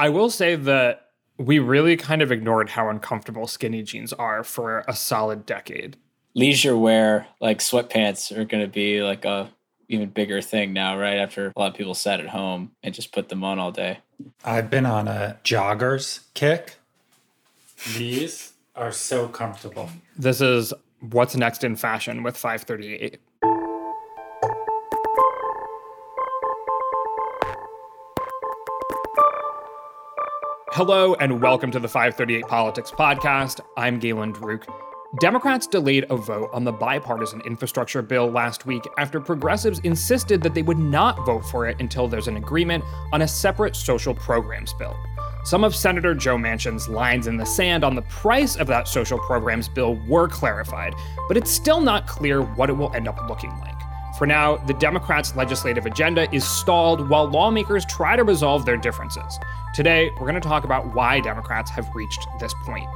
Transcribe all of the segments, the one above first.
I will say that we really kind of ignored how uncomfortable skinny jeans are for a solid decade. Leisure wear, like sweatpants, are going to be like a even bigger thing now, right? After a lot of people sat at home and just put them on all day. I've been on a joggers kick. These are so comfortable. This is what's next in fashion with 538. Hello and welcome to the 538 Politics Podcast. I'm Galen Druke. Democrats delayed a vote on the bipartisan infrastructure bill last week after progressives insisted that they would not vote for it until there's an agreement on a separate social programs bill. Some of Senator Joe Manchin's lines in the sand on the price of that social programs bill were clarified, but it's still not clear what it will end up looking like. For now, the Democrats' legislative agenda is stalled while lawmakers try to resolve their differences. Today, we're going to talk about why Democrats have reached this point.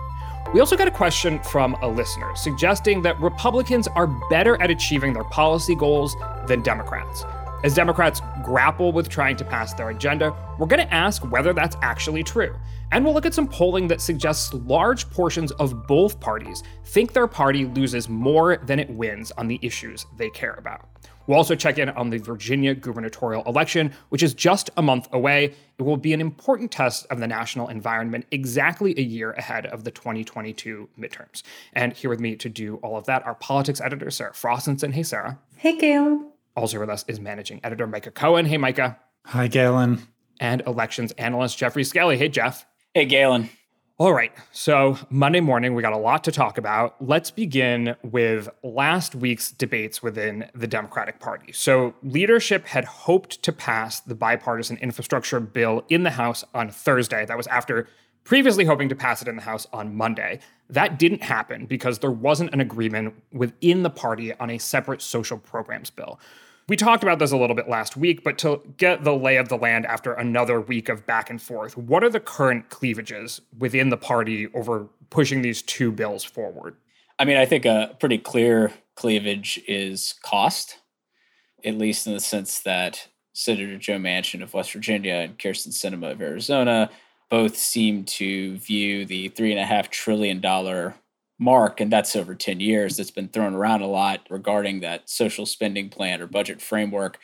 We also got a question from a listener suggesting that Republicans are better at achieving their policy goals than Democrats. As Democrats grapple with trying to pass their agenda, we're going to ask whether that's actually true. And we'll look at some polling that suggests large portions of both parties think their party loses more than it wins on the issues they care about. We'll also check in on the Virginia gubernatorial election, which is just a month away. It will be an important test of the national environment exactly a year ahead of the 2022 midterms. And here with me to do all of that, our politics editor, Sarah Frostenson. Hey, Sarah. Hey, Galen. Also with us is managing editor Micah Cohen. Hey, Micah. Hi, Galen. And elections analyst Jeffrey Skelly. Hey, Jeff. Hey, Galen. All right. So, Monday morning, we got a lot to talk about. Let's begin with last week's debates within the Democratic Party. So, leadership had hoped to pass the bipartisan infrastructure bill in the House on Thursday. That was after previously hoping to pass it in the House on Monday. That didn't happen because there wasn't an agreement within the party on a separate social programs bill. We talked about this a little bit last week, but to get the lay of the land after another week of back and forth, what are the current cleavages within the party over pushing these two bills forward? I mean, I think a pretty clear cleavage is cost, at least in the sense that Senator Joe Manchin of West Virginia and Kyrsten Sinema of Arizona both seem to view the three and a half trillion dollar mark, and that's over 10 years, that's been thrown around a lot regarding that social spending plan or budget framework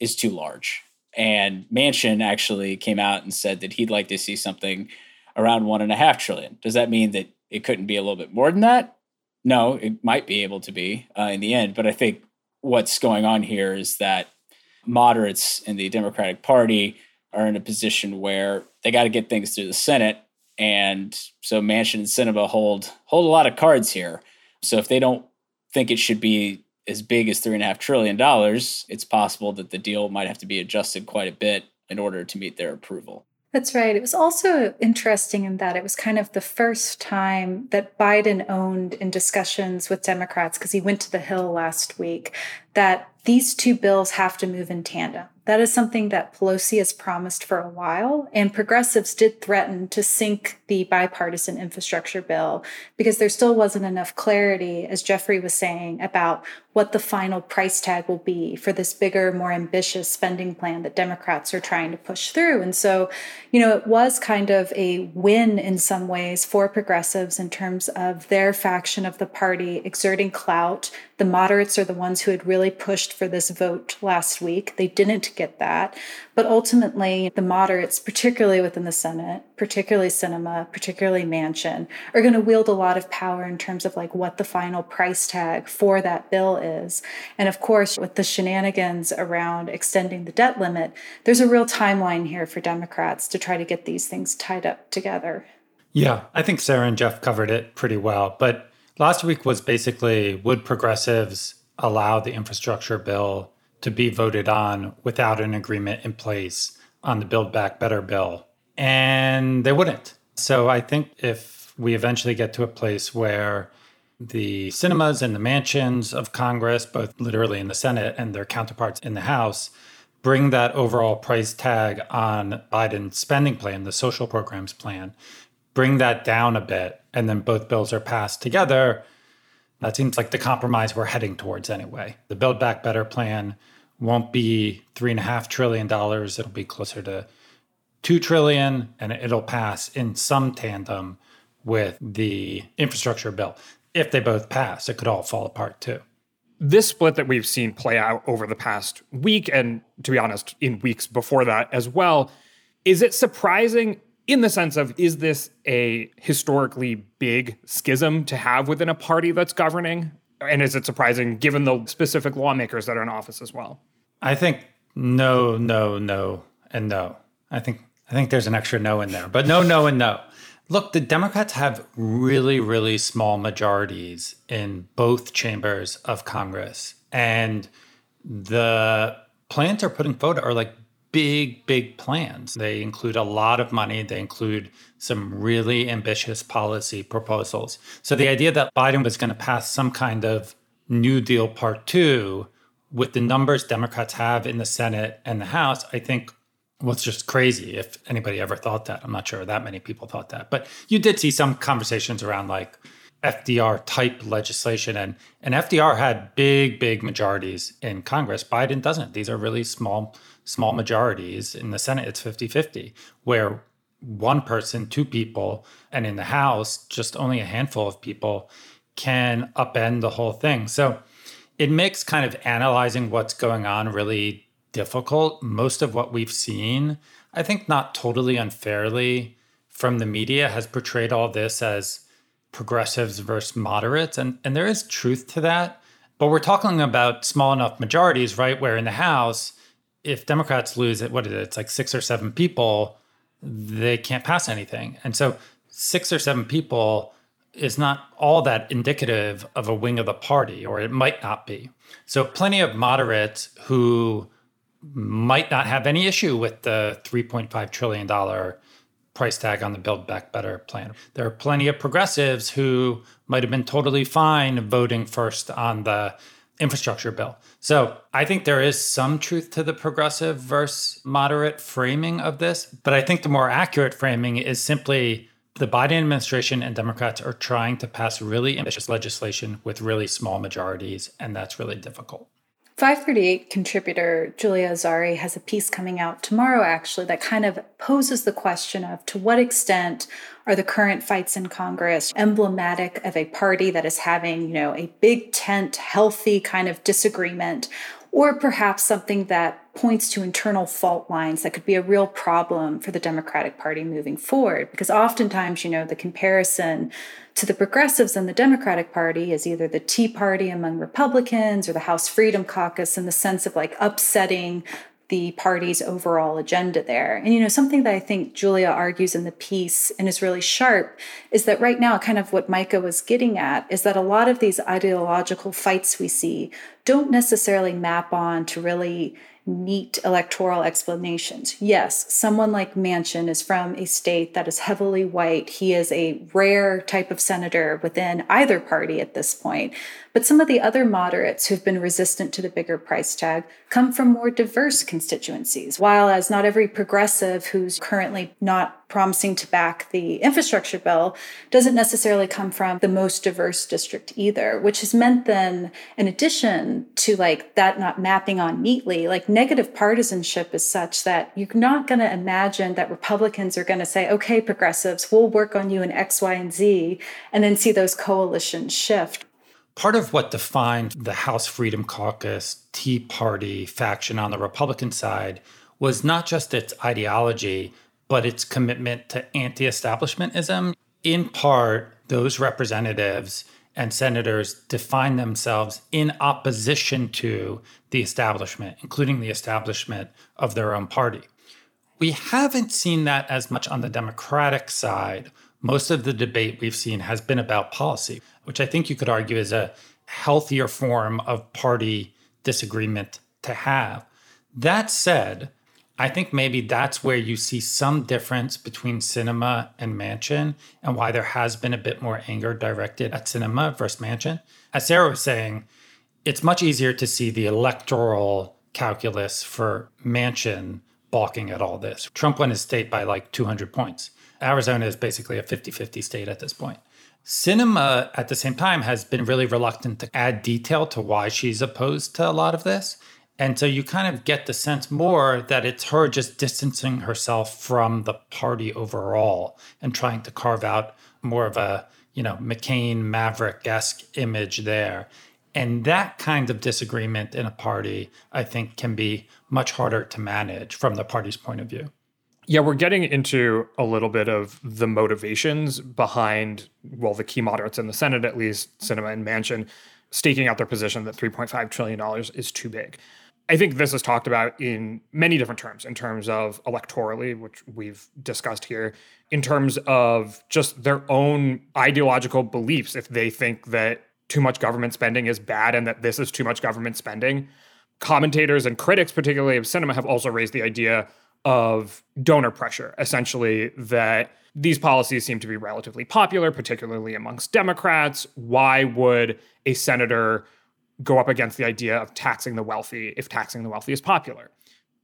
is too large. And Manchin actually came out and said that he'd like to see something around one and a half trillion. Does that mean that it couldn't be a little bit more than that? No, it might be able to be uh, in the end. But I think what's going on here is that moderates in the Democratic Party are in a position where they got to get things through the Senate and so Manchin and Sinema hold hold a lot of cards here. So if they don't think it should be as big as three and a half trillion dollars, it's possible that the deal might have to be adjusted quite a bit in order to meet their approval. That's right. It was also interesting in that it was kind of the first time that Biden owned in discussions with Democrats, because he went to the Hill last week, that these two bills have to move in tandem. That is something that Pelosi has promised for a while, and progressives did threaten to sink the bipartisan infrastructure bill because there still wasn't enough clarity, as Jeffrey was saying, about what the final price tag will be for this bigger, more ambitious spending plan that Democrats are trying to push through. And so, you know, it was kind of a win in some ways for progressives in terms of their faction of the party exerting clout. The moderates are the ones who had really pushed for this vote last week. They didn't get that. But ultimately, the moderates, particularly within the Senate, particularly Sinema, particularly Manchin, are going to wield a lot of power in terms of like what the final price tag for that bill is. And of course, with the shenanigans around extending the debt limit, there's a real timeline here for Democrats to try to get these things tied up together. Yeah, I think Sarah and Jeff covered it pretty well. But last week was basically would progressives allow the infrastructure bill to be voted on without an agreement in place on the Build Back Better bill. And they wouldn't. So I think if we eventually get to a place where the Sinemas and the Manchins of Congress, both literally in the Senate and their counterparts in the House, bring that overall price tag on Biden's spending plan, the social programs plan, bring that down a bit, and then both bills are passed together, that seems like the compromise we're heading towards anyway. The Build Back Better plan won't be three and a half trillion dollars. It'll be closer to 2 trillion and it'll pass in some tandem with the infrastructure bill. If they both pass, it could all fall apart too. This split that we've seen play out over the past week, and to be honest, in weeks before that as well, is it surprising in the sense of is this a historically big schism to have within a party that's governing? And is it surprising given the specific lawmakers that are in office as well? I think no, no, no, and no. I think I think there's an extra no in there, but no, no, and no. Look, the Democrats have really, really small majorities in both chambers of Congress. And the plans are putting forward are like big, big plans. They include a lot of money, they include some really ambitious policy proposals. So the idea that Biden was going to pass some kind of New Deal Part Two with the numbers Democrats have in the Senate and the House, I think was just crazy if anybody ever thought that. I'm not sure that many people thought that. But you did see some conversations around like FDR type legislation and and FDR had big big majorities in Congress. Biden doesn't. These are really small small majorities. In the Senate it's 50-50 where one person, two people, and in the House just only a handful of people can upend the whole thing. So it makes kind of analyzing what's going on really difficult. Most of what we've seen, I think not totally unfairly from the media, has portrayed all this as progressives versus moderates. And, and there is truth to that. But we're talking about small enough majorities, right? Where in the House, if Democrats lose it, what is it? It's like six or seven people, they can't pass anything. And so six or seven people is not all that indicative of a wing of the party, or it might not be. So plenty of moderates who might not have any issue with the $3.5 trillion price tag on the Build Back Better plan. There are plenty of progressives who might have been totally fine voting first on the infrastructure bill. So I think there is some truth to the progressive versus moderate framing of this. But I think the more accurate framing is simply the Biden administration and Democrats are trying to pass really ambitious legislation with really small majorities, and that's really difficult. 538 contributor Julia Azari has a piece coming out tomorrow, actually, that kind of poses the question of to what extent are the current fights in Congress emblematic of a party that is having, you know, a big tent, healthy kind of disagreement, or perhaps something that points to internal fault lines that could be a real problem for the Democratic Party moving forward. Because oftentimes, you know, the comparison to the progressives in the Democratic Party as either the Tea Party among Republicans or the House Freedom Caucus in the sense of like upsetting the party's overall agenda there. And you know, something that I think Julia argues in the piece and is really sharp is that right now, kind of what Micah was getting at is that a lot of these ideological fights we see don't necessarily map on to really neat electoral explanations. Yes, someone like Manchin is from a state that is heavily white. He is a rare type of senator within either party at this point. But some of the other moderates who've been resistant to the bigger price tag come from more diverse constituencies. While as not every progressive who's currently not promising to back the infrastructure bill doesn't necessarily come from the most diverse district either, which has meant then, in addition to like that not mapping on neatly, like negative partisanship is such that you're not going to imagine that Republicans are going to say, okay, progressives, we'll work on you in X, Y, and Z, and then see those coalitions shift. Part of what defined the House Freedom Caucus Tea Party faction on the Republican side was not just its ideology, but its commitment to anti establishmentism. In part, those representatives and senators define themselves in opposition to the establishment, including the establishment of their own party. We haven't seen that as much on the Democratic side. Most of the debate we've seen has been about policy which I think you could argue is a healthier form of party disagreement to have. That said, I think maybe that's where you see some difference between Sinema and Manchin and why there has been a bit more anger directed at Sinema versus Manchin. As Sarah was saying, it's much easier to see the electoral calculus for Manchin balking at all this. Trump won his state by like 200 points. Arizona is basically a 50 50 state at this point. Sinema, at the same time, has been really reluctant to add detail to why she's opposed to a lot of this. And so you kind of get the sense more that it's her just distancing herself from the party overall and trying to carve out more of a, you know, McCain Maverick esque image there. And that kind of disagreement in a party, I think, can be much harder to manage from the party's point of view. Yeah, we're getting into a little bit of the motivations behind, well, the key moderates in the Senate, at least, Sinema and Manchin, staking out their position that $3.5 trillion is too big. I think this is talked about in many different terms, in terms of electorally, which we've discussed here, in terms of just their own ideological beliefs. If they think that too much government spending is bad and that this is too much government spending, commentators and critics, particularly of Sinema, have also raised the idea of donor pressure, essentially, that these policies seem to be relatively popular, particularly amongst Democrats. Why would a senator go up against the idea of taxing the wealthy if taxing the wealthy is popular?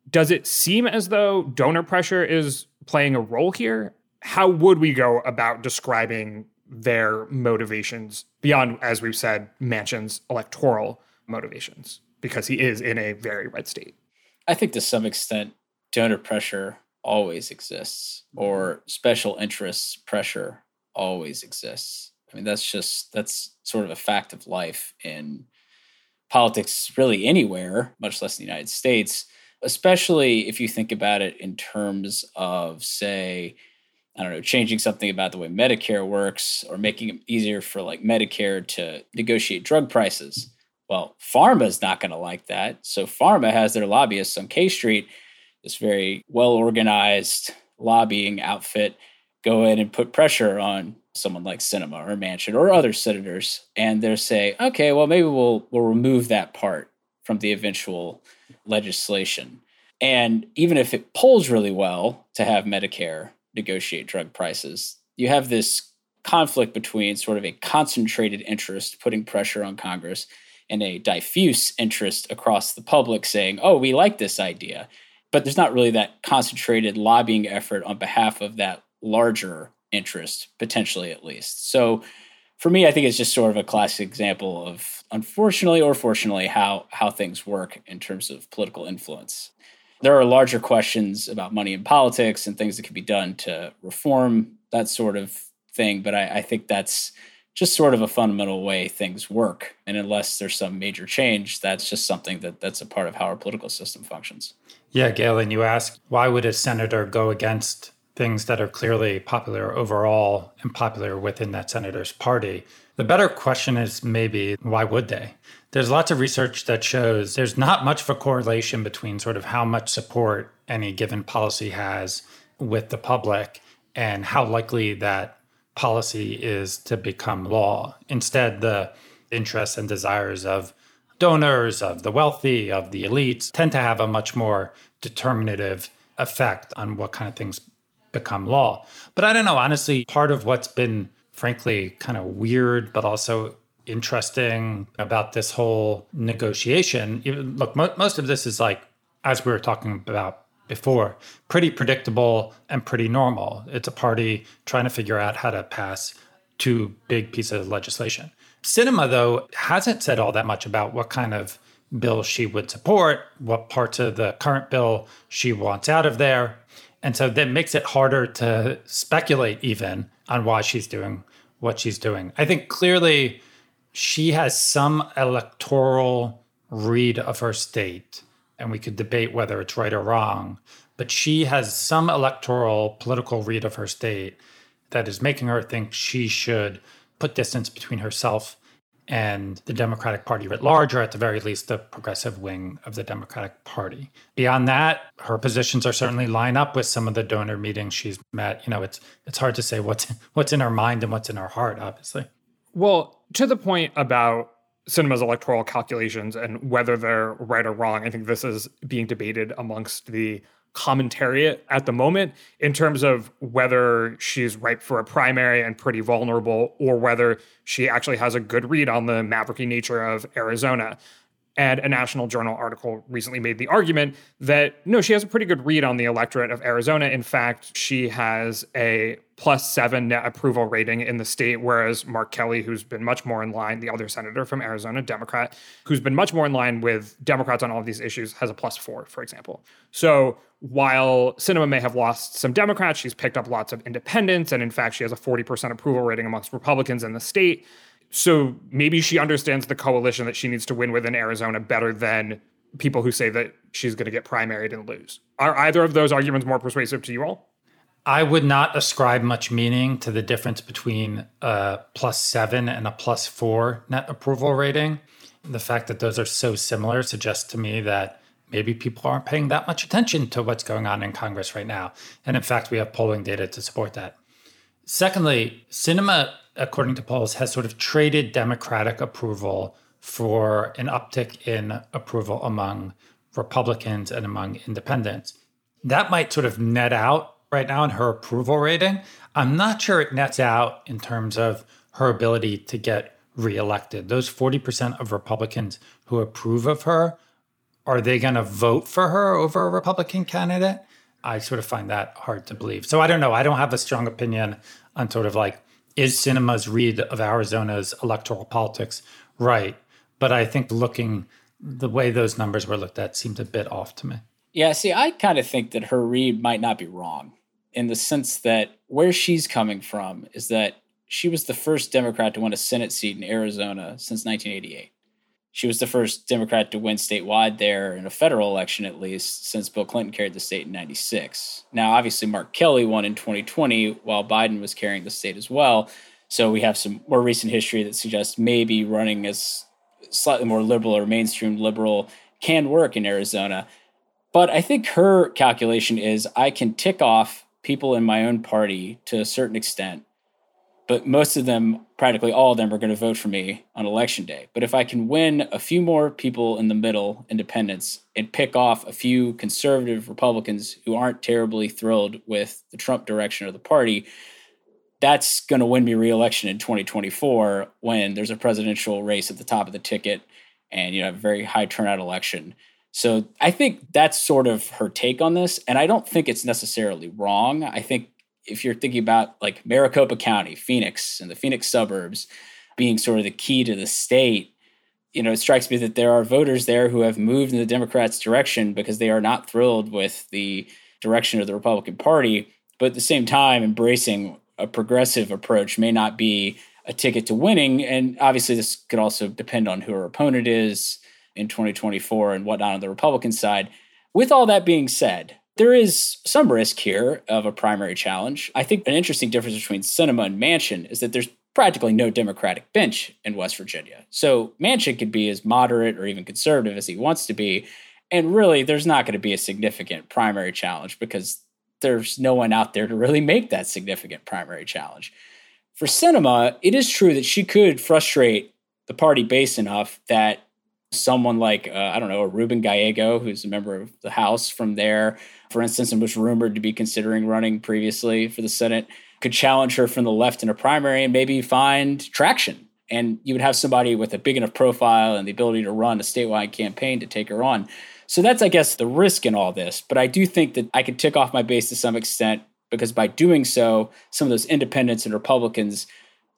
Does it seem as though donor pressure is playing a role here? How would we go about describing their motivations beyond, as we've said, Manchin's electoral motivations? Because he is in a very red state. I think to some extent, donor pressure always exists mm-hmm. or special interests pressure always exists. I mean, that's just, that's sort of a fact of life in politics, really anywhere, much less in the United States, especially if you think about it in terms of, say, I don't know, changing something about the way Medicare works or making it easier for like Medicare to negotiate drug prices. Well, pharma is not going to like that. So pharma has their lobbyists on K Street this very well organized lobbying outfit go in and put pressure on someone like Sinema or Manchin or other senators, and they're say, okay, well maybe we'll we'll remove that part from the eventual legislation. And even if it polls really well to have Medicare negotiate drug prices, you have this conflict between sort of a concentrated interest putting pressure on Congress and a diffuse interest across the public saying, oh, we like this idea but there's not really that concentrated lobbying effort on behalf of that larger interest, potentially at least. So for me, I think it's just sort of a classic example of, unfortunately or fortunately, how how things work in terms of political influence. There are larger questions about money in politics and things that can be done to reform that sort of thing, but I, I think that's just sort of a fundamental way things work. And unless there's some major change, that's just something that that's a part of how our political system functions. Yeah, Galen, you asked why would a senator go against things that are clearly popular overall and popular within that senator's party? The better question is maybe why would they? There's lots of research that shows there's not much of a correlation between sort of how much support any given policy has with the public and how likely that policy is to become law. Instead, the interests and desires of donors, of the wealthy, of the elites tend to have a much more determinative effect on what kind of things become law. But I don't know, honestly, part of what's been frankly kind of weird, but also interesting about this whole negotiation. Look, mo- most of this is like, as we were talking about before, pretty predictable and pretty normal. It's a party trying to figure out how to pass two big pieces of legislation. Sinema, though, hasn't said all that much about what kind of bill she would support, what parts of the current bill she wants out of there. And so that makes it harder to speculate even on why she's doing what she's doing. I think clearly she has some electoral read of her state, and we could debate whether it's right or wrong, but she has some electoral political read of her state that is making her think she should put distance between herself and the Democratic Party writ large, or at the very least, the progressive wing of the Democratic Party. Beyond that, her positions are certainly line up with some of the donor meetings she's met. You know, it's it's hard to say what's what's in her mind and what's in her heart, obviously. Well, to the point about Sinema's electoral calculations and whether they're right or wrong, I think this is being debated amongst the commentariat at the moment in terms of whether she's ripe for a primary and pretty vulnerable or whether she actually has a good read on the mavericky nature of Arizona. And a National Journal article recently made the argument that no, she has a pretty good read on the electorate of Arizona. In fact, she has a plus seven net approval rating in the state, whereas Mark Kelly, who's been much more in line, the other senator from Arizona, Democrat, who's been much more in line with Democrats on all of these issues, has a plus four, for example. So while Sinema may have lost some Democrats, she's picked up lots of independents. And in fact, she has a 40% approval rating amongst Republicans in the state. So maybe she understands the coalition that she needs to win with in Arizona better than people who say that she's going to get primaried and lose. Are either of those arguments more persuasive to you all? I would not ascribe much meaning to the difference between a plus seven and a plus four net approval rating. The fact that those are so similar suggests to me that maybe people aren't paying that much attention to what's going on in Congress right now. And in fact, we have polling data to support that. Secondly, Sinema, according to polls, has sort of traded Democratic approval for an uptick in approval among Republicans and among independents. That might sort of net out right now in her approval rating. I'm not sure it nets out in terms of her ability to get reelected. Those 40% of Republicans who approve of her, are they going to vote for her over a Republican candidate? I sort of find that hard to believe. So I don't know. I don't have a strong opinion on sort of like is Sinema's read of Arizona's electoral politics right? But I think looking the way those numbers were looked at seemed a bit off to me. Yeah, see, I kind of think that her read might not be wrong in the sense that where she's coming from is that she was the first Democrat to win a Senate seat in Arizona since 1988. She was the first Democrat to win statewide there in a federal election, at least, since Bill Clinton carried the state in 96. Now, obviously, Mark Kelly won in 2020 while Biden was carrying the state as well. So we have some more recent history that suggests maybe running as slightly more liberal or mainstream liberal can work in Arizona. But I think her calculation is I can tick off people in my own party to a certain extent but most of them, practically all of them, are going to vote for me on election day. But if I can win a few more people in the middle, independents, and pick off a few conservative Republicans who aren't terribly thrilled with the Trump direction of the party, that's going to win me reelection in 2024 when there's a presidential race at the top of the ticket and you know a very high turnout election. So I think that's sort of her take on this, and I don't think it's necessarily wrong. I think if you're thinking about like Maricopa County, Phoenix, and the Phoenix suburbs being sort of the key to the state, you know, it strikes me that there are voters there who have moved in the Democrats' direction because they are not thrilled with the direction of the Republican Party, but at the same time, embracing a progressive approach may not be a ticket to winning. And obviously, this could also depend on who her opponent is in 2024 and whatnot on the Republican side. With all that being said, there is some risk here of a primary challenge. I think an interesting difference between Sinema and Manchin is that there's practically no Democratic bench in West Virginia. So Manchin could be as moderate or even conservative as he wants to be. And really, there's not going to be a significant primary challenge because there's no one out there to really make that significant primary challenge. For Sinema, it is true that she could frustrate the party base enough that someone like, uh, I don't know, Ruben Gallego, who's a member of the House from there, for instance, and was rumored to be considering running previously for the Senate, could challenge her from the left in a primary and maybe find traction. And you would have somebody with a big enough profile and the ability to run a statewide campaign to take her on. So that's, I guess, the risk in all this. But I do think that I could tick off my base to some extent because by doing so, some of those independents and Republicans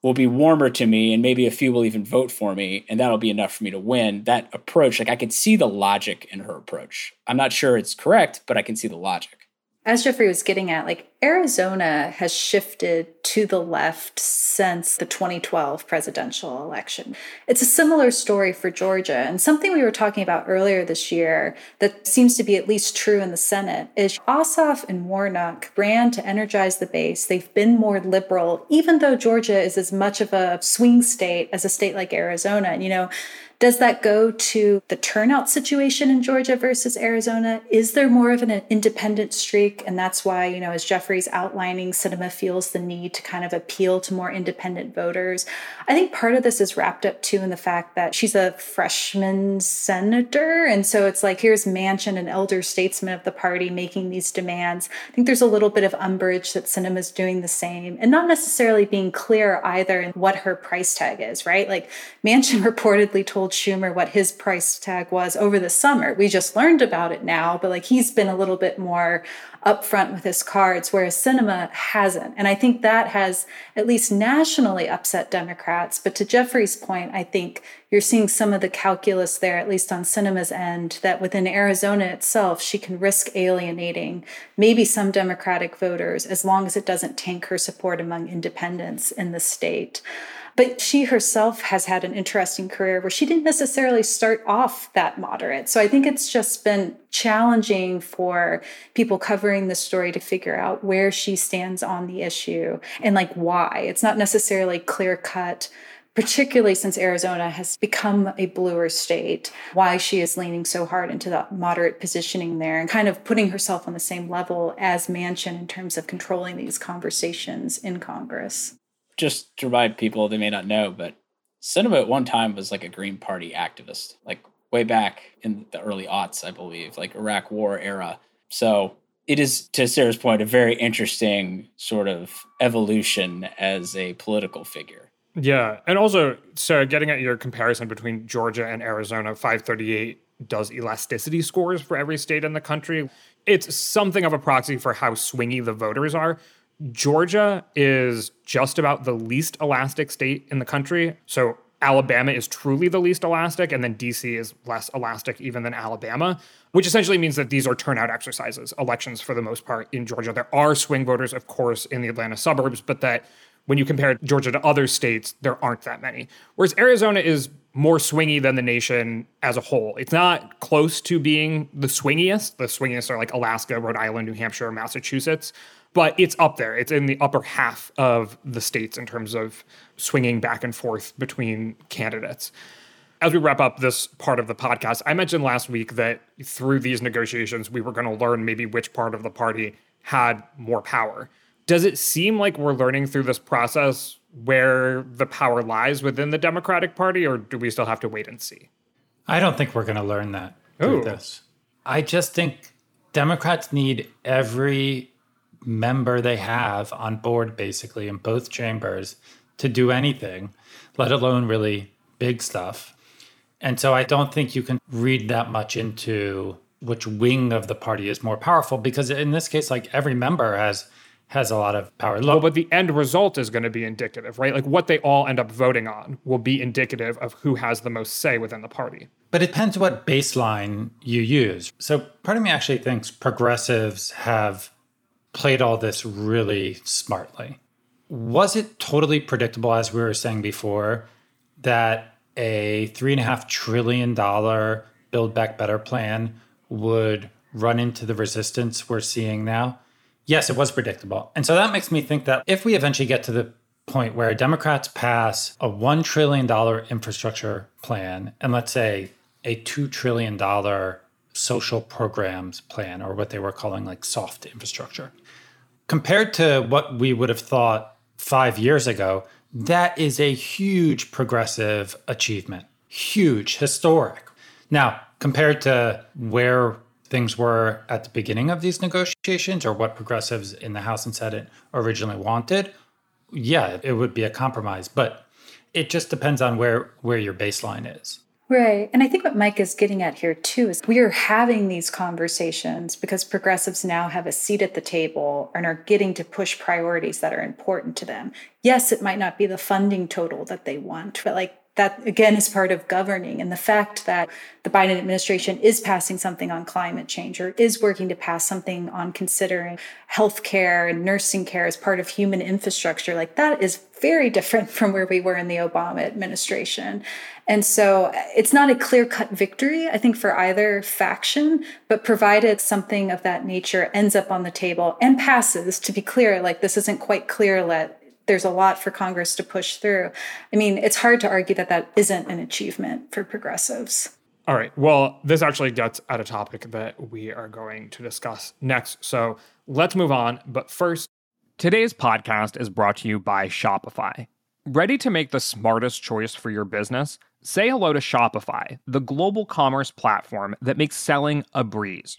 will be warmer to me and maybe a few will even vote for me and that'll be enough for me to win. That approach like i could see the logic in her approach. I'm not sure it's correct but i can see the logic. As Jeffrey was getting at, like Arizona has shifted to the left since the 2012 presidential election. It's a similar story for Georgia. And something we were talking about earlier this year that seems to be at least true in the Senate is Ossoff and Warnock ran to energize the base. They've been more liberal, even though Georgia is as much of a swing state as a state like Arizona. And, you know, does that go to the turnout situation in Georgia versus Arizona? Is there more of an independent streak? And that's why, you know, as Jeffrey Jeffries outlining Sinema feels the need to kind of appeal to more independent voters. I think part of this is wrapped up too in the fact that she's a freshman senator. And so it's like, here's Manchin, an elder statesman of the party, making these demands. I think there's a little bit of umbrage that Sinema's doing the same and not necessarily being clear either in what her price tag is, right? Like Manchin reportedly told Schumer what his price tag was over the summer. We just learned about it now, but like he's been a little bit more upfront with his cards, whereas Sinema hasn't. And I think that has at least nationally upset Democrats. But to Jeffrey's point, I think you're seeing some of the calculus there, at least on Sinema's end, that within Arizona itself, she can risk alienating maybe some Democratic voters as long as it doesn't tank her support among independents in the state. But she herself has had an interesting career where she didn't necessarily start off that moderate. So I think it's just been challenging for people covering the story to figure out where she stands on the issue and like why. It's not necessarily clear cut particularly since Arizona has become a bluer state, why she is leaning so hard into that moderate positioning there and kind of putting herself on the same level as Manchin in terms of controlling these conversations in Congress just to remind people they may not know, but Sinema at one time was like a Green Party activist, like way back in the early aughts, I believe, like Iraq War era. So it is, to Sarah's point, a very interesting sort of evolution as a political figure. Yeah. And also, Sarah, getting at your comparison between Georgia and Arizona, 538 does elasticity scores for every state in the country. It's something of a proxy for how swingy the voters are. Georgia is just about the least elastic state in the country. So Alabama is truly the least elastic, and then DC is less elastic even than Alabama, which essentially means that these are turnout exercises, elections for the most part in Georgia. There are swing voters, of course, in the Atlanta suburbs, but that when you compare Georgia to other states, there aren't that many. Whereas Arizona is more swingy than the nation as a whole. It's not close to being the swingiest. The swingiest are like Alaska, Rhode Island, New Hampshire, Massachusetts but it's up there. It's in the upper half of the states in terms of swinging back and forth between candidates. As we wrap up this part of the podcast, I mentioned last week that through these negotiations, we were going to learn maybe which part of the party had more power. Does it seem like we're learning through this process where the power lies within the Democratic Party, or do we still have to wait and see? I don't think we're going to learn that through Ooh. this. I just think Democrats need every member they have on board, basically, in both chambers to do anything, let alone really big stuff. And so I don't think you can read that much into which wing of the party is more powerful because in this case like every member has has a lot of power. Well, but the end result is going to be indicative, right? Like what they all end up voting on will be indicative of who has the most say within the party. But it depends what baseline you use. So part of me actually thinks progressives have played all this really smartly. Was it totally predictable, as we were saying before, that a $3.5 trillion Build Back Better plan would run into the resistance we're seeing now? Yes, it was predictable. And so that makes me think that if we eventually get to the point where Democrats pass a $1 trillion infrastructure plan and let's say a $2 trillion social programs plan, or what they were calling like soft infrastructure, compared to what we would have thought five years ago, that is a huge progressive achievement, huge, historic. Now, compared to where things were at the beginning of these negotiations or what progressives in the House and Senate originally wanted, yeah, it would be a compromise. But it just depends on where, where your baseline is. Right. And I think what Mike is getting at here too is we are having these conversations because progressives now have a seat at the table and are getting to push priorities that are important to them. Yes, it might not be the funding total that they want, but like that again is part of governing and the fact that the Biden administration is passing something on climate change or is working to pass something on considering healthcare and nursing care as part of human infrastructure like that is very different from where we were in the Obama administration. And so uh, it's not a clear cut victory, I think, for either faction, but provided something of that nature ends up on the table and passes, to be clear, like this isn't quite clear let there's a lot for Congress to push through. I mean, it's hard to argue that that isn't an achievement for progressives. All right. Well, this actually gets at a topic that we are going to discuss next. So let's move on. But first, today's podcast is brought to you by Shopify. Ready to make the smartest choice for your business? Say hello to Shopify, the global commerce platform that makes selling a breeze.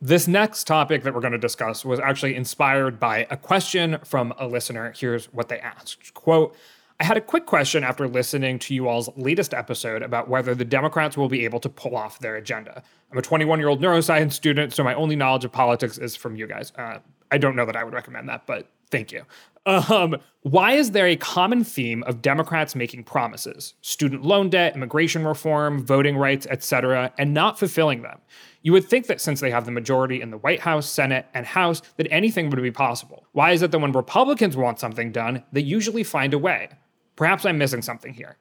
This next topic that we're going to discuss was actually inspired by a question from a listener. Here's what they asked. Quote, I had a quick question after listening to you all's latest episode about whether the Democrats will be able to pull off their agenda. I'm a 21 year old neuroscience student, so my only knowledge of politics is from you guys. Uh, I don't know that I would recommend that, but thank you. Um, why is there a common theme of Democrats making promises, student loan debt, immigration reform, voting rights, etc., and not fulfilling them? You would think that since they have the majority in the White House, Senate, and House, that anything would be possible. Why is it that when Republicans want something done, they usually find a way? Perhaps I'm missing something here.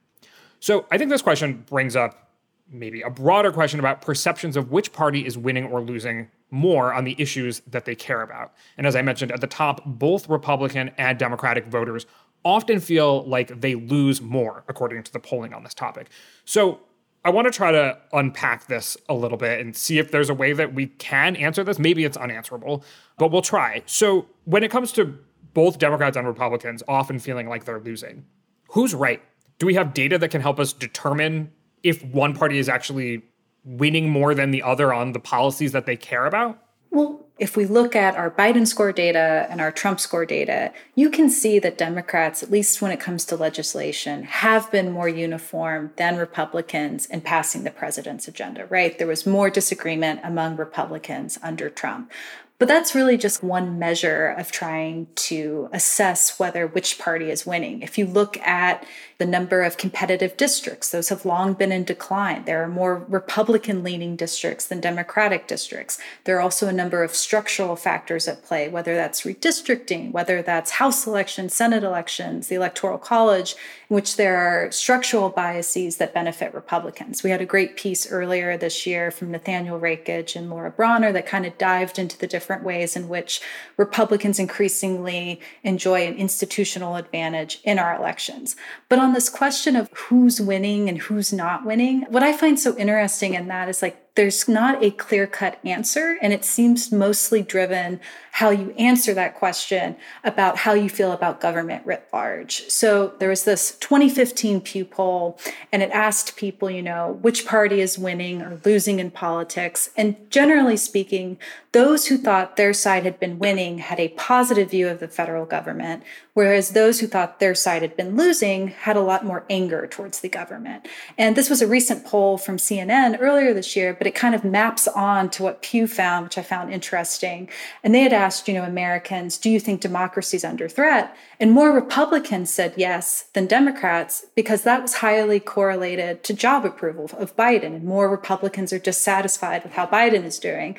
So I think this question brings up maybe a broader question about perceptions of which party is winning or losing more on the issues that they care about. And as I mentioned at the top, both Republican and Democratic voters often feel like they lose more, according to the polling on this topic. So I want to try to unpack this a little bit and see if there's a way that we can answer this. Maybe it's unanswerable, but we'll try. So, when it comes to both Democrats and Republicans often feeling like they're losing, who's right? Do we have data that can help us determine if one party is actually winning more than the other on the policies that they care about? Well, if we look at our Biden score data and our Trump score data, you can see that Democrats, at least when it comes to legislation, have been more uniform than Republicans in passing the president's agenda, right? There was more disagreement among Republicans under Trump. But that's really just one measure of trying to assess whether which party is winning. If you look at the number of competitive districts, those have long been in decline. There are more Republican leaning districts than Democratic districts. There are also a number of structural factors at play, whether that's redistricting, whether that's House elections, Senate elections, the Electoral College, in which there are structural biases that benefit Republicans. We had a great piece earlier this year from Nathaniel Rakich and Laura Bronner that kind of dived into the different ways in which Republicans increasingly enjoy an institutional advantage in our elections. But on this question of who's winning and who's not winning, what I find so interesting in that is like there's not a clear cut answer. And it seems mostly driven how you answer that question about how you feel about government writ large. So there was this 2015 Pew poll, and it asked people, you know, which party is winning or losing in politics. And generally speaking, those who thought their side had been winning had a positive view of the federal government, whereas those who thought their side had been losing had a lot more anger towards the government. And this was a recent poll from CNN earlier this year, but it kind of maps on to what Pew found, which I found interesting. And they had asked, you know, Americans, do you think democracy is under threat? And more Republicans said yes than Democrats because that was highly correlated to job approval of Biden. And more Republicans are dissatisfied with how Biden is doing.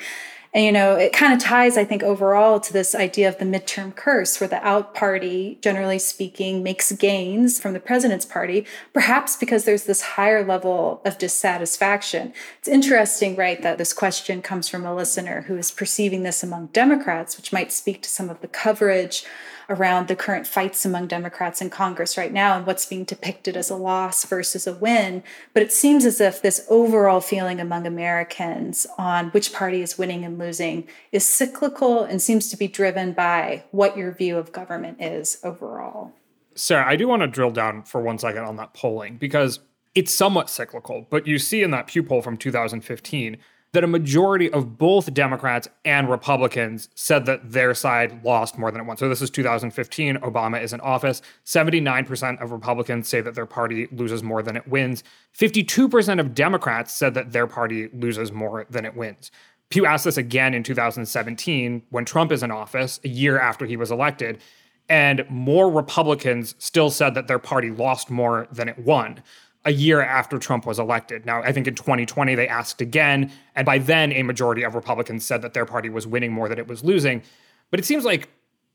And, you know, it kind of ties, I think, overall to this idea of the midterm curse, where the out party, generally speaking, makes gains from the president's party, perhaps because there's this higher level of dissatisfaction. It's interesting, right, that this question comes from a listener who is perceiving this among Democrats, which might speak to some of the coverage around the current fights among Democrats in Congress right now and what's being depicted as a loss versus a win. But it seems as if this overall feeling among Americans on which party is winning and losing is cyclical and seems to be driven by what your view of government is overall. Sarah, I do want to drill down for one second on that polling because it's somewhat cyclical, but you see in that Pew poll from 2015 that a majority of both Democrats and Republicans said that their side lost more than it won. So this is 2015. Obama is in office. 79% of Republicans say that their party loses more than it wins. 52% of Democrats said that their party loses more than it wins. Pew asked this again in 2017 when Trump is in office, a year after he was elected. And more Republicans still said that their party lost more than it won a year after Trump was elected. Now, I think in 2020, they asked again. And by then, a majority of Republicans said that their party was winning more than it was losing. But it seems like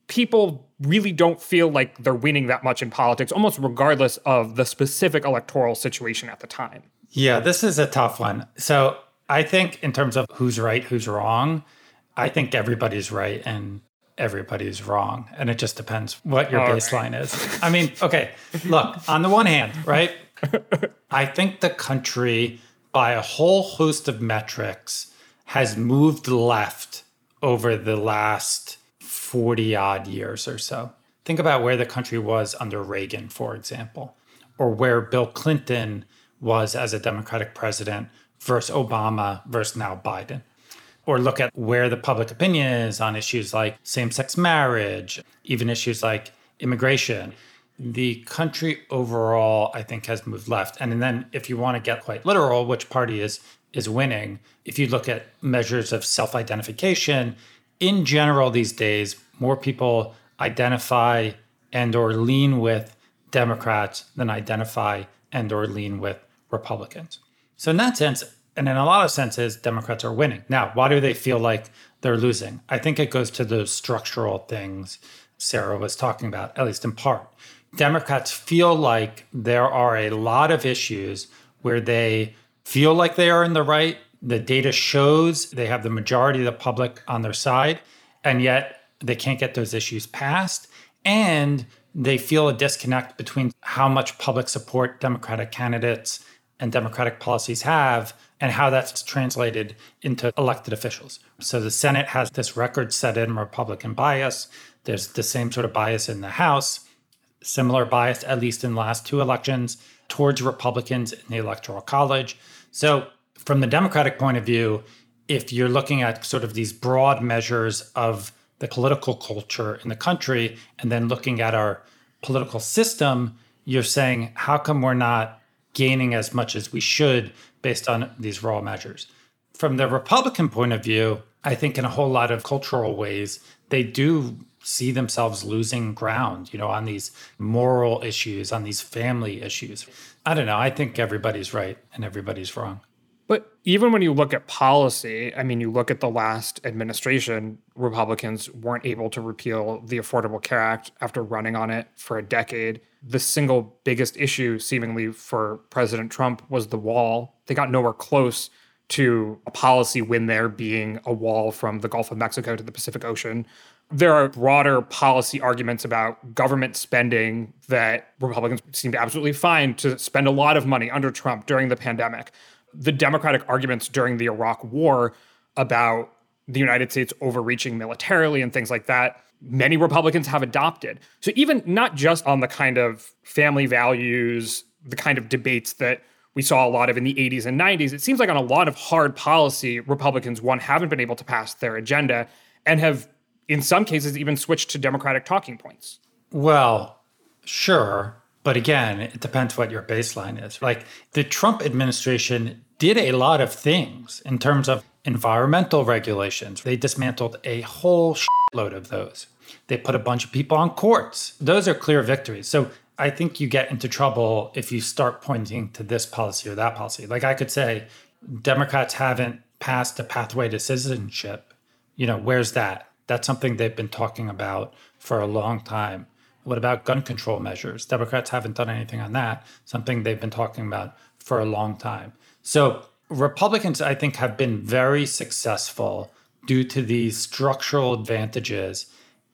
people really don't feel like they're winning that much in politics, almost regardless of the specific electoral situation at the time. Yeah, this is a tough one. So I think, in terms of who's right, who's wrong, I think everybody's right and everybody's wrong. And it just depends what your All baseline right. is. I mean, okay, look, on the one hand, right? I think the country, by a whole host of metrics, has moved left over the last 40 odd years or so. Think about where the country was under Reagan, for example, or where Bill Clinton was as a Democratic president versus Obama versus now Biden. Or look at where the public opinion is on issues like same sex marriage, even issues like immigration the country overall, I think, has moved left. And then if you want to get quite literal, which party is is winning, if you look at measures of self-identification, in general these days, more people identify and or lean with Democrats than identify and or lean with Republicans. So in that sense, and in a lot of senses, Democrats are winning. Now, why do they feel like they're losing? I think it goes to those structural things Sarah was talking about, at least in part. Democrats feel like there are a lot of issues where they feel like they are in the right. The data shows they have the majority of the public on their side, and yet they can't get those issues passed. And they feel a disconnect between how much public support Democratic candidates and Democratic policies have and how that's translated into elected officials. So the Senate has this record set in Republican bias. There's the same sort of bias in the House similar bias, at least in the last two elections, towards Republicans in the Electoral College. So, from the Democratic point of view, if you're looking at sort of these broad measures of the political culture in the country and then looking at our political system, you're saying, how come we're not gaining as much as we should based on these raw measures? From the Republican point of view, I think in a whole lot of cultural ways, they do see themselves losing ground, you know, on these moral issues, on these family issues. I don't know. I think everybody's right and everybody's wrong. But even when you look at policy, I mean, you look at the last administration, Republicans weren't able to repeal the Affordable Care Act after running on it for a decade. The single biggest issue, seemingly, for President Trump was the wall. They got nowhere close to a policy win there being a wall from the Gulf of Mexico to the Pacific Ocean there are broader policy arguments about government spending that Republicans seemed absolutely fine to spend a lot of money under Trump during the pandemic. The Democratic arguments during the Iraq War about the United States overreaching militarily and things like that, many Republicans have adopted. So, even not just on the kind of family values, the kind of debates that we saw a lot of in the 80s and 90s, it seems like on a lot of hard policy, Republicans, one, haven't been able to pass their agenda and have in some cases even switched to Democratic talking points. Well, sure. But again, it depends what your baseline is. Like the Trump administration did a lot of things in terms of environmental regulations. They dismantled a whole load of those. They put a bunch of people on courts. Those are clear victories. So I think you get into trouble if you start pointing to this policy or that policy. Like I could say, Democrats haven't passed a pathway to citizenship. You know, where's that? That's something they've been talking about for a long time. What about gun control measures? Democrats haven't done anything on that, something they've been talking about for a long time. So, Republicans, I think, have been very successful due to these structural advantages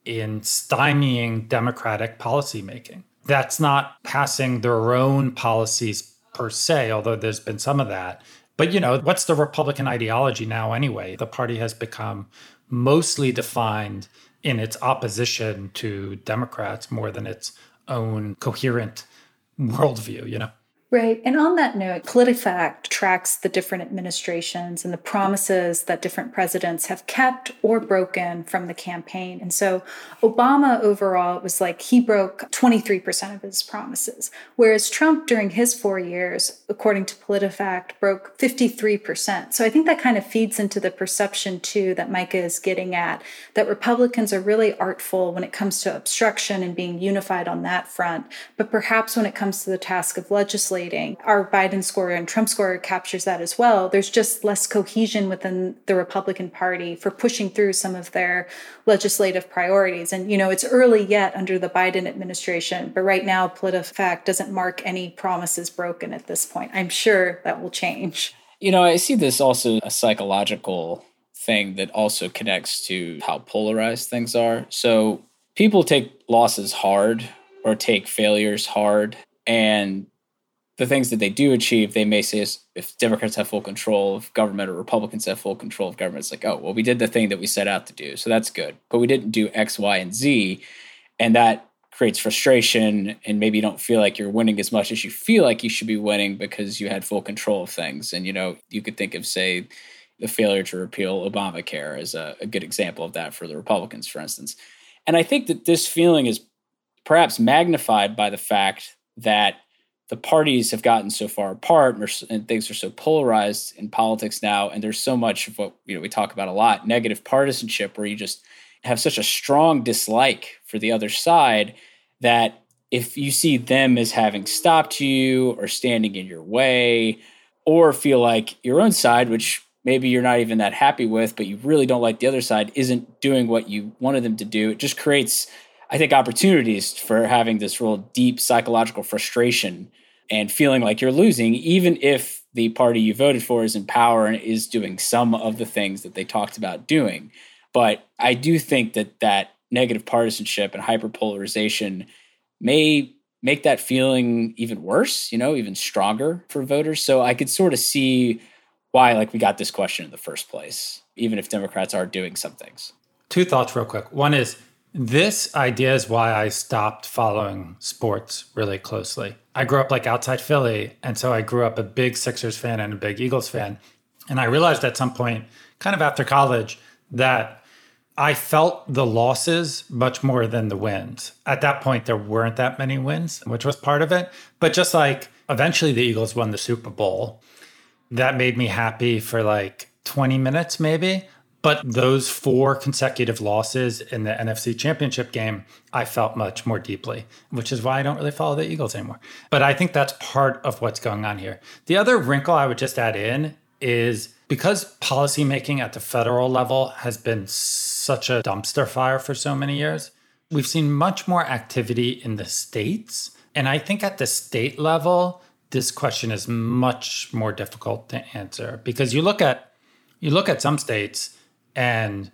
in stymieing Democratic policymaking. That's not passing their own policies per se, although there's been some of that. But, you know, what's the Republican ideology now anyway? The party has become mostly defined in its opposition to Democrats more than its own coherent worldview, you know? Right. And on that note, PolitiFact tracks the different administrations and the promises that different presidents have kept or broken from the campaign. And so Obama overall was like he broke 23% of his promises, whereas Trump during his four years, according to PolitiFact, broke 53%. So I think that kind of feeds into the perception too that Micah is getting at that Republicans are really artful when it comes to obstruction and being unified on that front. But perhaps when it comes to the task of legislating, our Biden score and Trump score captures that as well. There's just less cohesion within the Republican Party for pushing through some of their legislative priorities. And, you know, it's early yet under the Biden administration, but right now, PolitiFact doesn't mark any promises broken at this point. I'm sure that will change. You know, I see this also a psychological thing that also connects to how polarized things are. So people take losses hard or take failures hard. And the things that they do achieve, they may say if Democrats have full control of government or Republicans have full control of government, it's like, oh, well, we did the thing that we set out to do. So that's good. But we didn't do X, Y, and Z. And that creates frustration. And maybe you don't feel like you're winning as much as you feel like you should be winning because you had full control of things. And, you know, you could think of, say, the failure to repeal Obamacare as a, a good example of that for the Republicans, for instance. And I think that this feeling is perhaps magnified by the fact that the parties have gotten so far apart and, things are so polarized in politics now and there's so much of what you know we talk about a lot negative partisanship where you just have such a strong dislike for the other side that if you see them as having stopped you or standing in your way or feel like your own side which maybe you're not even that happy with but you really don't like the other side isn't doing what you wanted them to do it just creates I think opportunities for having this real deep psychological frustration and feeling like you're losing, even if the party you voted for is in power and is doing some of the things that they talked about doing. But I do think that that negative partisanship and hyperpolarization may make that feeling even worse, you know, even stronger for voters. So I could sort of see why like we got this question in the first place, even if Democrats are doing some things. Two thoughts real quick. One is this idea is why I stopped following sports really closely. I grew up like outside Philly, and so I grew up a big Sixers fan and a big Eagles fan. And I realized at some point, kind of after college, that I felt the losses much more than the wins. At that point, there weren't that many wins, which was part of it. But just like eventually the Eagles won the Super Bowl, that made me happy for like 20 minutes, maybe. But those four consecutive losses in the NFC championship game, I felt much more deeply, which is why I don't really follow the Eagles anymore. But I think that's part of what's going on here. The other wrinkle I would just add in is because policymaking at the federal level has been such a dumpster fire for so many years, we've seen much more activity in the states. And I think at the state level, this question is much more difficult to answer because you look at you look at some states and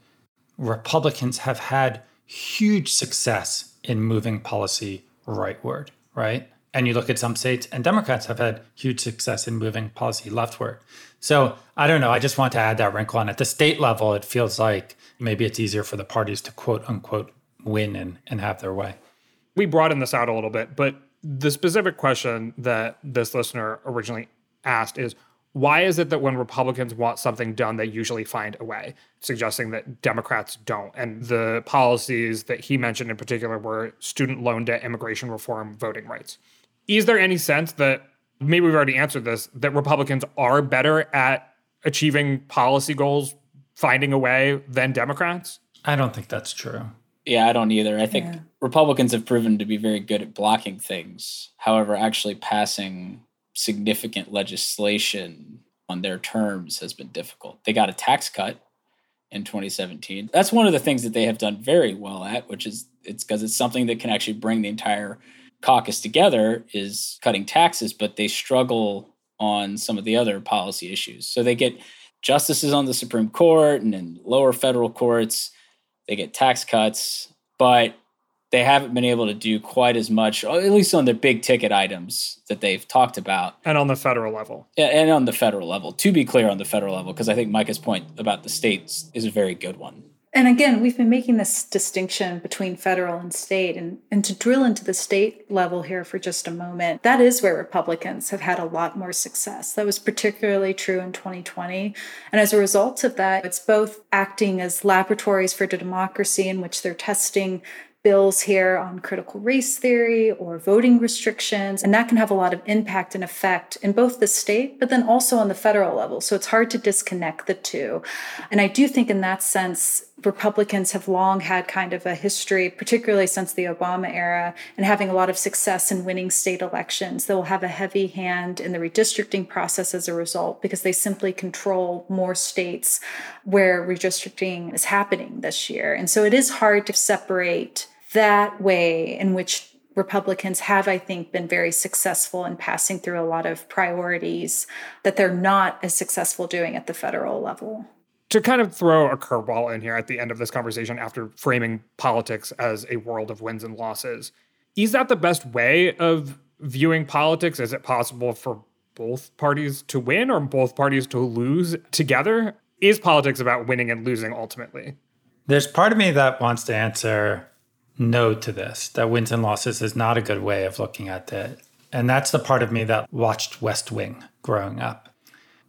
Republicans have had huge success in moving policy rightward, right? And you look at some states, and Democrats have had huge success in moving policy leftward. So I don't know. I just want to add that wrinkle on. At the state level, it feels like maybe it's easier for the parties to quote unquote win and, and have their way. We broadened this out a little bit, but the specific question that this listener originally asked is why is it that when Republicans want something done, they usually find a way, suggesting that Democrats don't? And the policies that he mentioned in particular were student loan debt, immigration reform, voting rights. Is there any sense that maybe we've already answered this that Republicans are better at achieving policy goals, finding a way than Democrats? I don't think that's true. Yeah, I don't either. I think yeah. Republicans have proven to be very good at blocking things. However, actually passing significant legislation on their terms has been difficult. They got a tax cut in 2017. That's one of the things that they have done very well at, which is it's because it's something that can actually bring the entire caucus together is cutting taxes, but they struggle on some of the other policy issues. So they get justices on the Supreme Court and in lower federal courts, they get tax cuts, but they haven't been able to do quite as much, at least on the big ticket items that they've talked about. And on the federal level. Yeah, and on the federal level. To be clear, on the federal level, because I think Micah's point about the states is a very good one. And again, we've been making this distinction between federal and state. And, and to drill into the state level here for just a moment, that is where Republicans have had a lot more success. That was particularly true in 2020. And as a result of that, it's both acting as laboratories for democracy in which they're testing bills here on critical race theory or voting restrictions. And that can have a lot of impact and effect in both the state, but then also on the federal level. So it's hard to disconnect the two. And I do think, in that sense, Republicans have long had kind of a history, particularly since the Obama era, and having a lot of success in winning state elections. They will have a heavy hand in the redistricting process as a result because they simply control more states where redistricting is happening this year. And so it is hard to separate that way in which Republicans have, I think, been very successful in passing through a lot of priorities that they're not as successful doing at the federal level. To kind of throw a curveball in here at the end of this conversation after framing politics as a world of wins and losses, is that the best way of viewing politics? Is it possible for both parties to win or both parties to lose together? Is politics about winning and losing ultimately? There's part of me that wants to answer no to this, that wins and losses is not a good way of looking at it. And that's the part of me that watched West Wing growing up.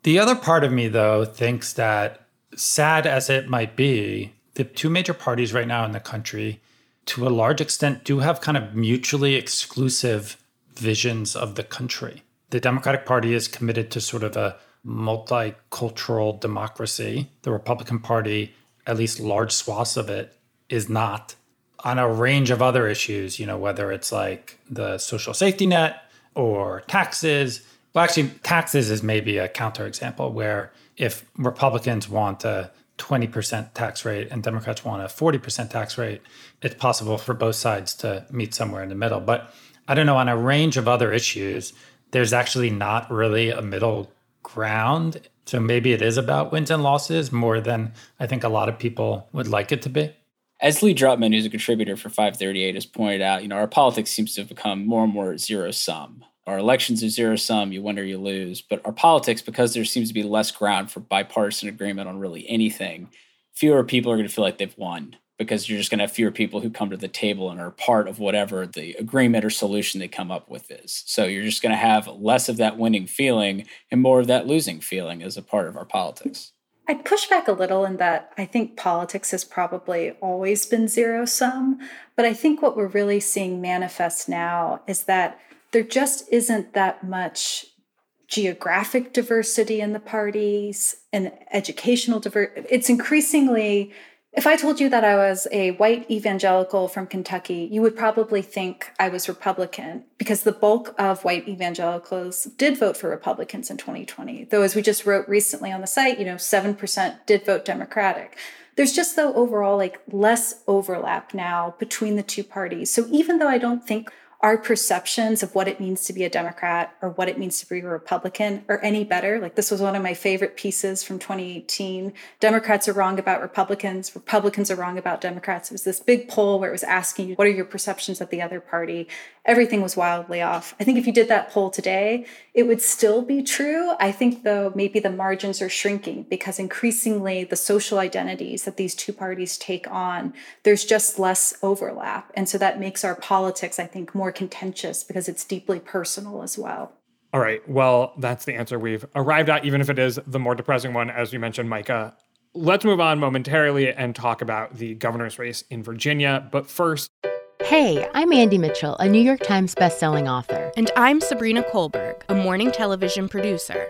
The other part of me, though, thinks that sad as it might be, the two major parties right now in the country, to a large extent, do have kind of mutually exclusive visions of the country. The Democratic Party is committed to sort of a multicultural democracy. The Republican Party, at least large swaths of it, is not on a range of other issues, you know, whether it's like the social safety net or taxes. Well, actually, taxes is maybe a counterexample where if Republicans want a 20% tax rate and Democrats want a 40% tax rate, it's possible for both sides to meet somewhere in the middle. But I don't know, on a range of other issues, there's actually not really a middle ground. So maybe it is about wins and losses more than I think a lot of people would like it to be as Lee Drutman, who's a contributor for 538, has pointed out, you know, our politics seems to have become more and more zero sum. Our elections are zero sum, you win or you lose. But our politics, because there seems to be less ground for bipartisan agreement on really anything, fewer people are going to feel like they've won because you're just going to have fewer people who come to the table and are part of whatever the agreement or solution they come up with is. So you're just going to have less of that winning feeling and more of that losing feeling as a part of our politics. I'd push back a little in that I think politics has probably always been zero sum, but I think what we're really seeing manifest now is that there just isn't that much geographic diversity in the parties and educational diversity. It's increasingly if I told you that I was a white evangelical from Kentucky, you would probably think I was Republican because the bulk of white evangelicals did vote for Republicans in 2020. Though, as we just wrote recently on the site, you know, 7% did vote Democratic. There's just, though, overall, like less overlap now between the two parties. So even though I don't think our perceptions of what it means to be a Democrat or what it means to be a Republican are any better. Like, this was one of my favorite pieces from 2018. Democrats are wrong about Republicans, Republicans are wrong about Democrats. It was this big poll where it was asking you, what are your perceptions of the other party? Everything was wildly off. I think if you did that poll today, it would still be true. I think, though, maybe the margins are shrinking because increasingly the social identities that these two parties take on, there's just less overlap. And so that makes our politics, I think, more more contentious because it's deeply personal as well. All right. Well, that's the answer we've arrived at, even if it is the more depressing one, as you mentioned, Micah. Let's move on momentarily and talk about the governor's race in Virginia. But first, Hey, I'm Andy Mitchell, a New York Times bestselling author. And I'm Sabrina Kohlberg, a morning television producer.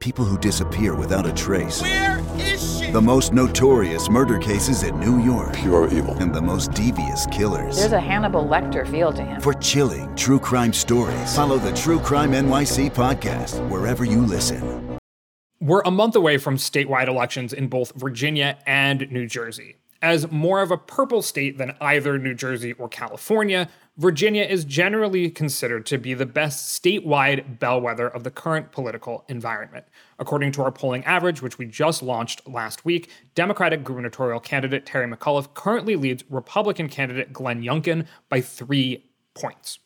People who disappear without a trace. Where is she? The most notorious murder cases in New York. Pure evil. And the most devious killers. There's a Hannibal Lecter feel to him. For chilling true crime stories, follow the True Crime NYC podcast wherever you listen. We're a month away from statewide elections in both Virginia and New Jersey. As more of a purple state than either New Jersey or California, Virginia is generally considered to be the best statewide bellwether of the current political environment. According to our polling average, which we just launched last week, Democratic gubernatorial candidate Terry McAuliffe currently leads Republican candidate Glenn Youngkin by three points.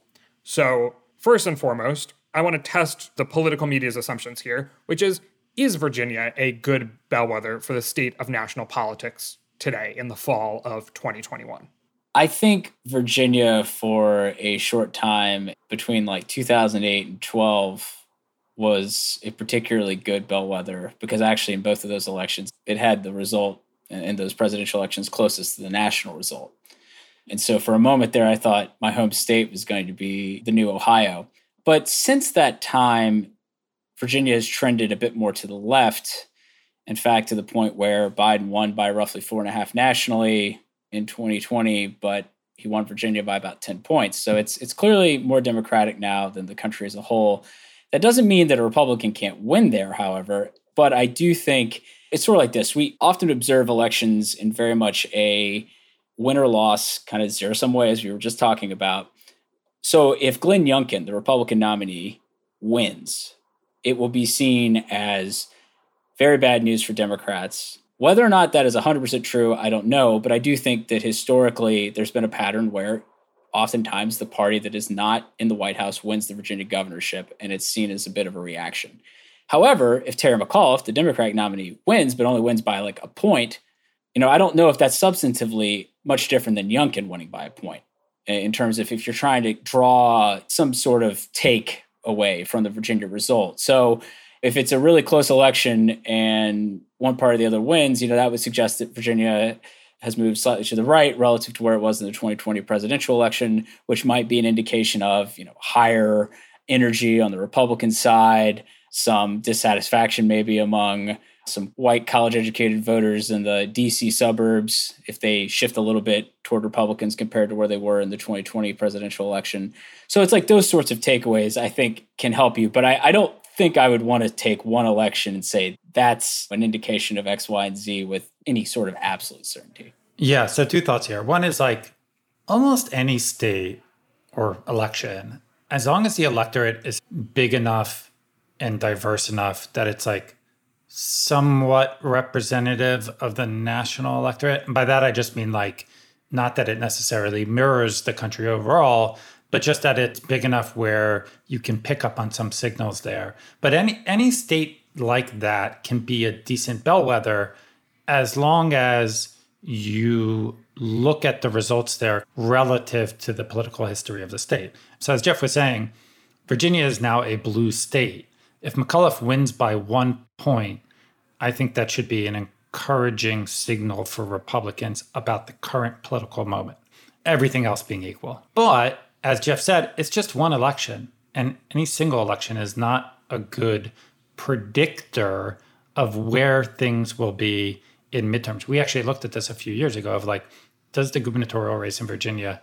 So, first and foremost, I want to test the political media's assumptions here, which is is Virginia a good bellwether for the state of national politics today in the fall of 2021? I think Virginia for a short time between like 2008 and 12 was a particularly good bellwether because actually in both of those elections it had the result in those presidential elections closest to the national result. And so for a moment there I thought my home state was going to be the new Ohio. But since that time Virginia has trended a bit more to the left. In fact, to the point where Biden won by roughly four and a half nationally in 2020, but he won Virginia by about 10 points. So it's it's clearly more democratic now than the country as a whole. That doesn't mean that a Republican can't win there, however, but I do think it's sort of like this. We often observe elections in very much a win or loss kind of zero sum way, as we were just talking about. So if Glenn Youngkin, the Republican nominee, wins, it will be seen as very bad news for Democrats. Whether or not that is 100% true, I don't know, but I do think that historically there's been a pattern where oftentimes the party that is not in the White House wins the Virginia governorship, and it's seen as a bit of a reaction. However, if Terry McAuliffe, the Democratic nominee, wins, but only wins by like a point, you know, I don't know if that's substantively much different than Youngkin winning by a point in terms of if you're trying to draw some sort of take away from the Virginia result. So if it's a really close election and one part or the other wins, you know, that would suggest that Virginia has moved slightly to the right relative to where it was in the 2020 presidential election, which might be an indication of, you know, higher energy on the Republican side, some dissatisfaction maybe among some white college educated voters in the DC suburbs if they shift a little bit toward Republicans compared to where they were in the 2020 presidential election. So it's like those sorts of takeaways I think can help you. But I, I don't think I would want to take one election and say that's an indication of X, Y, and Z with any sort of absolute certainty. Yeah. So two thoughts here. One is like almost any state or election, as long as the electorate is big enough and diverse enough that it's like somewhat representative of the national electorate. And by that, I just mean like, not that it necessarily mirrors the country overall, but just that it's big enough where you can pick up on some signals there. But any any state like that can be a decent bellwether as long as you look at the results there relative to the political history of the state. So as Jeff was saying, Virginia is now a blue state. If McAuliffe wins by one point, I think that should be an encouraging signal for Republicans about the current political moment, everything else being equal. But as Jeff said, it's just one election, and any single election is not a good predictor of where things will be in midterms. We actually looked at this a few years ago of like, does the gubernatorial race in Virginia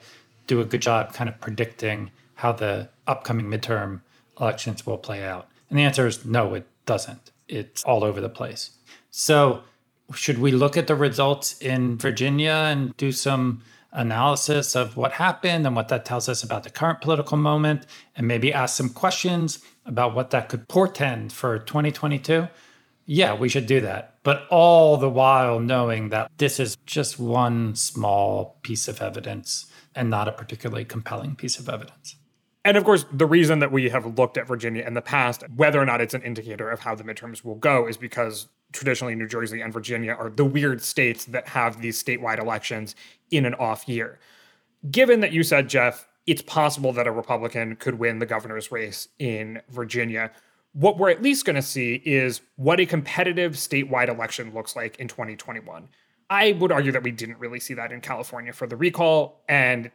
do a good job kind of predicting how the upcoming midterm elections will play out? And the answer is no, it doesn't it's all over the place. So, should we look at the results in Virginia and do some analysis of what happened and what that tells us about the current political moment and maybe ask some questions about what that could portend for 2022? Yeah, we should do that. But all the while knowing that this is just one small piece of evidence and not a particularly compelling piece of evidence. And of course, the reason that we have looked at Virginia in the past, whether or not it's an indicator of how the midterms will go, is because traditionally New Jersey and Virginia are the weird states that have these statewide elections in an off year. Given that you said, Jeff, it's possible that a Republican could win the governor's race in Virginia, what we're at least going to see is what a competitive statewide election looks like in 2021. I would argue that we didn't really see that in California for the recall, and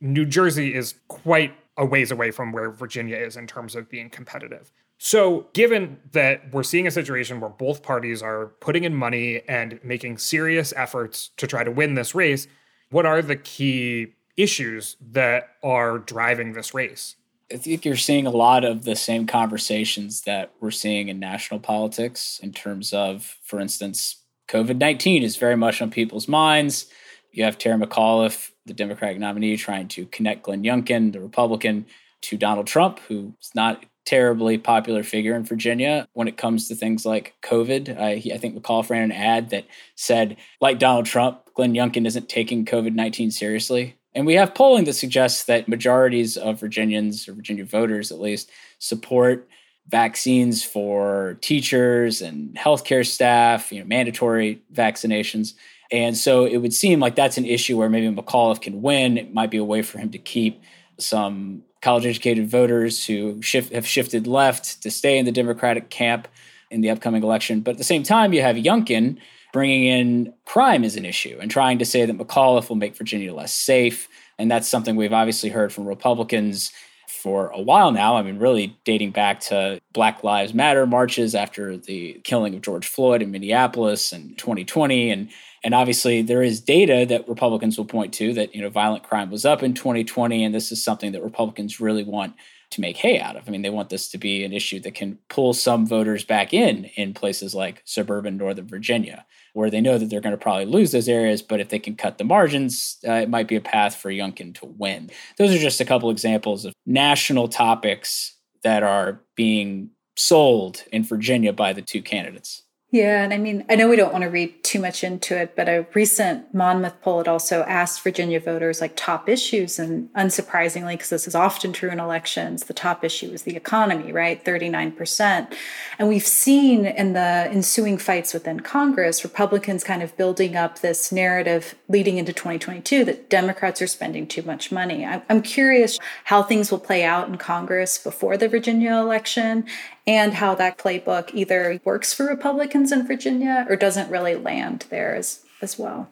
New Jersey is quite a ways away from where Virginia is in terms of being competitive. So, given that we're seeing a situation where both parties are putting in money and making serious efforts to try to win this race, what are the key issues that are driving this race? I think you're seeing a lot of the same conversations that we're seeing in national politics in terms of, for instance, COVID 19 is very much on people's minds. You have Terry McAuliffe, the Democratic nominee, trying to connect Glenn Youngkin, the Republican, to Donald Trump, who's not terribly popular figure in Virginia when it comes to things like COVID. I, he, I think McAuliffe ran an ad that said, like Donald Trump, Glenn Youngkin isn't taking COVID 19 seriously. And we have polling that suggests that majorities of Virginians, or Virginia voters at least, support vaccines for teachers and healthcare staff, you know, mandatory vaccinations. And so it would seem like that's an issue where maybe McAuliffe can win. It might be a way for him to keep some college educated voters who shift, have shifted left to stay in the Democratic camp in the upcoming election. But at the same time, you have Youngkin bringing in crime as an issue and trying to say that McAuliffe will make Virginia less safe. And that's something we've obviously heard from Republicans for a while now. I mean, really dating back to Black Lives Matter marches after the killing of George Floyd in Minneapolis in 2020. And and obviously there is data that Republicans will point to that, you know, violent crime was up in 2020. And this is something that Republicans really want to make hay out of. I mean, they want this to be an issue that can pull some voters back in in places like suburban Northern Virginia, where they know that they're going to probably lose those areas. But if they can cut the margins, uh, it might be a path for Youngkin to win. Those are just a couple examples of national topics that are being sold in Virginia by the two candidates. Yeah, and I mean, I know we don't want to read too much into it, but a recent Monmouth poll had also asked Virginia voters like top issues. And unsurprisingly, because this is often true in elections, the top issue is the economy, right? 39%. And we've seen in the ensuing fights within Congress, Republicans kind of building up this narrative leading into 2022 that Democrats are spending too much money. I'm curious how things will play out in Congress before the Virginia election and how that playbook either works for Republicans in Virginia or doesn't really land there as, as well.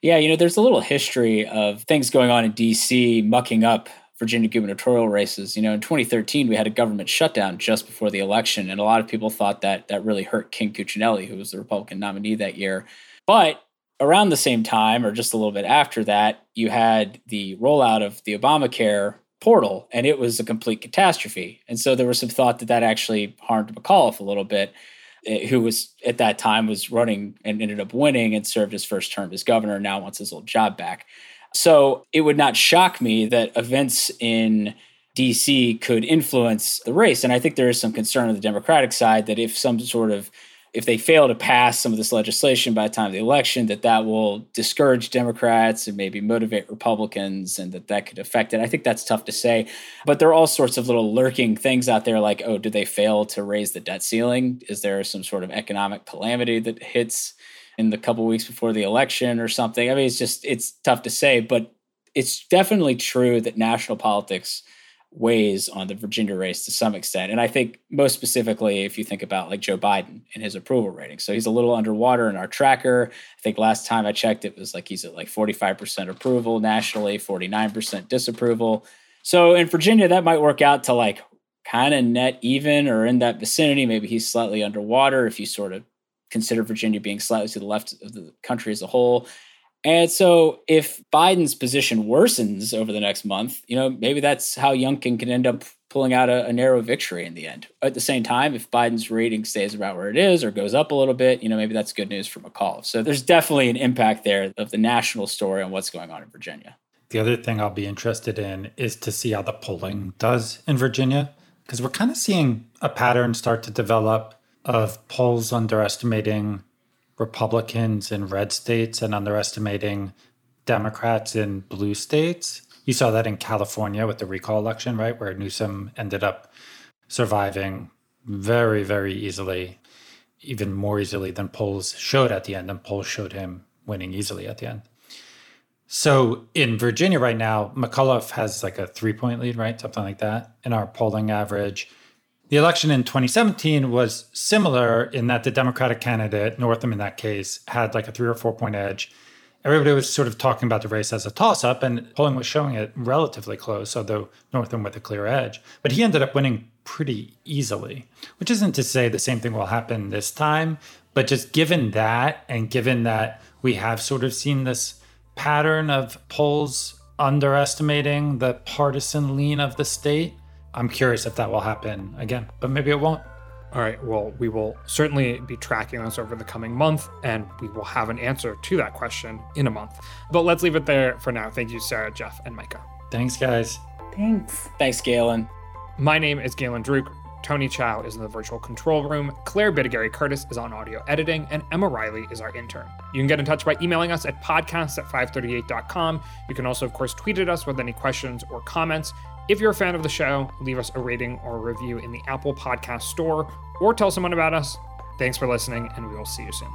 Yeah, you know, there's a little history of things going on in DC mucking up Virginia gubernatorial races. You know, in 2013, we had a government shutdown just before the election, and a lot of people thought that that really hurt Ken Cuccinelli, who was the Republican nominee that year. But around the same time, or just a little bit after that, you had the rollout of the Obamacare portal and it was a complete catastrophe. And so there was some thought that that actually harmed McAuliffe a little bit, Eh, who was at that time was running and ended up winning and served his first term as governor now wants his old job back. So it would not shock me that events in DC could influence the race. And I think there is some concern on the Democratic side that if some sort of if they fail to pass some of this legislation by the time of the election, that that will discourage Democrats and maybe motivate Republicans, and that that could affect it. I think that's tough to say, but there are all sorts of little lurking things out there, like oh, did they fail to raise the debt ceiling? Is there some sort of economic calamity that hits in the couple weeks before the election or something? I mean, it's just it's tough to say, but it's definitely true that national politics weighs on the Virginia race to some extent. And I think most specifically, if you think about like Joe Biden and his approval rating. So he's a little underwater in our tracker. I think last time I checked, it was like he's at like 45% approval nationally, 49% disapproval. So in Virginia, that might work out to like kind of net even or in that vicinity. Maybe he's slightly underwater if you sort of consider Virginia being slightly to the left of the country as a whole. And so if Biden's position worsens over the next month, you know, maybe that's how Youngkin can end up pulling out a, a, narrow victory in the end. At the same time, if Biden's rating stays about where it is or goes up a little bit, you know, maybe that's good news for McAuliffe. So there's definitely an impact there of the national story on what's going on in Virginia. The other thing I'll be interested in is to see how the polling does in Virginia, because we're kind of seeing a pattern start to develop of polls underestimating Republicans in red states and underestimating Democrats in blue states. You saw that in California with the recall election, right? Where Newsom ended up surviving very, very easily, even more easily than polls showed at the end, and polls showed him winning easily at the end. So in Virginia right now, McAuliffe has like a three point lead, right? Something like that in our polling average. The election in 2017 was similar in that the Democratic candidate, Northam in that case, had like a three or four point edge. Everybody was sort of talking about the race as a toss up, and polling was showing it relatively close, although Northam with a clear edge. But he ended up winning pretty easily, which isn't to say the same thing will happen this time, but just given that, and given that we have sort of seen this pattern of polls underestimating the partisan lean of the state, I'm curious if that will happen again, but maybe it won't. All right. Well, we will certainly be tracking this over the coming month, and we will have an answer to that question in a month. But let's leave it there for now. Thank you, Sarah, Jeff, and Micah. Thanks, guys. Thanks. Thanks, Galen. My name is Galen Druke. Tony Chow is in the virtual control room, Claire Bidigare Curtis is on audio editing, and Emma Riley is our intern. You can get in touch by emailing us at podcasts at 538.com. You can also, of course, tweet at us with any questions or comments. If you're a fan of the show, leave us a rating or a review in the Apple Podcast Store or tell someone about us. Thanks for listening, and we will see you soon.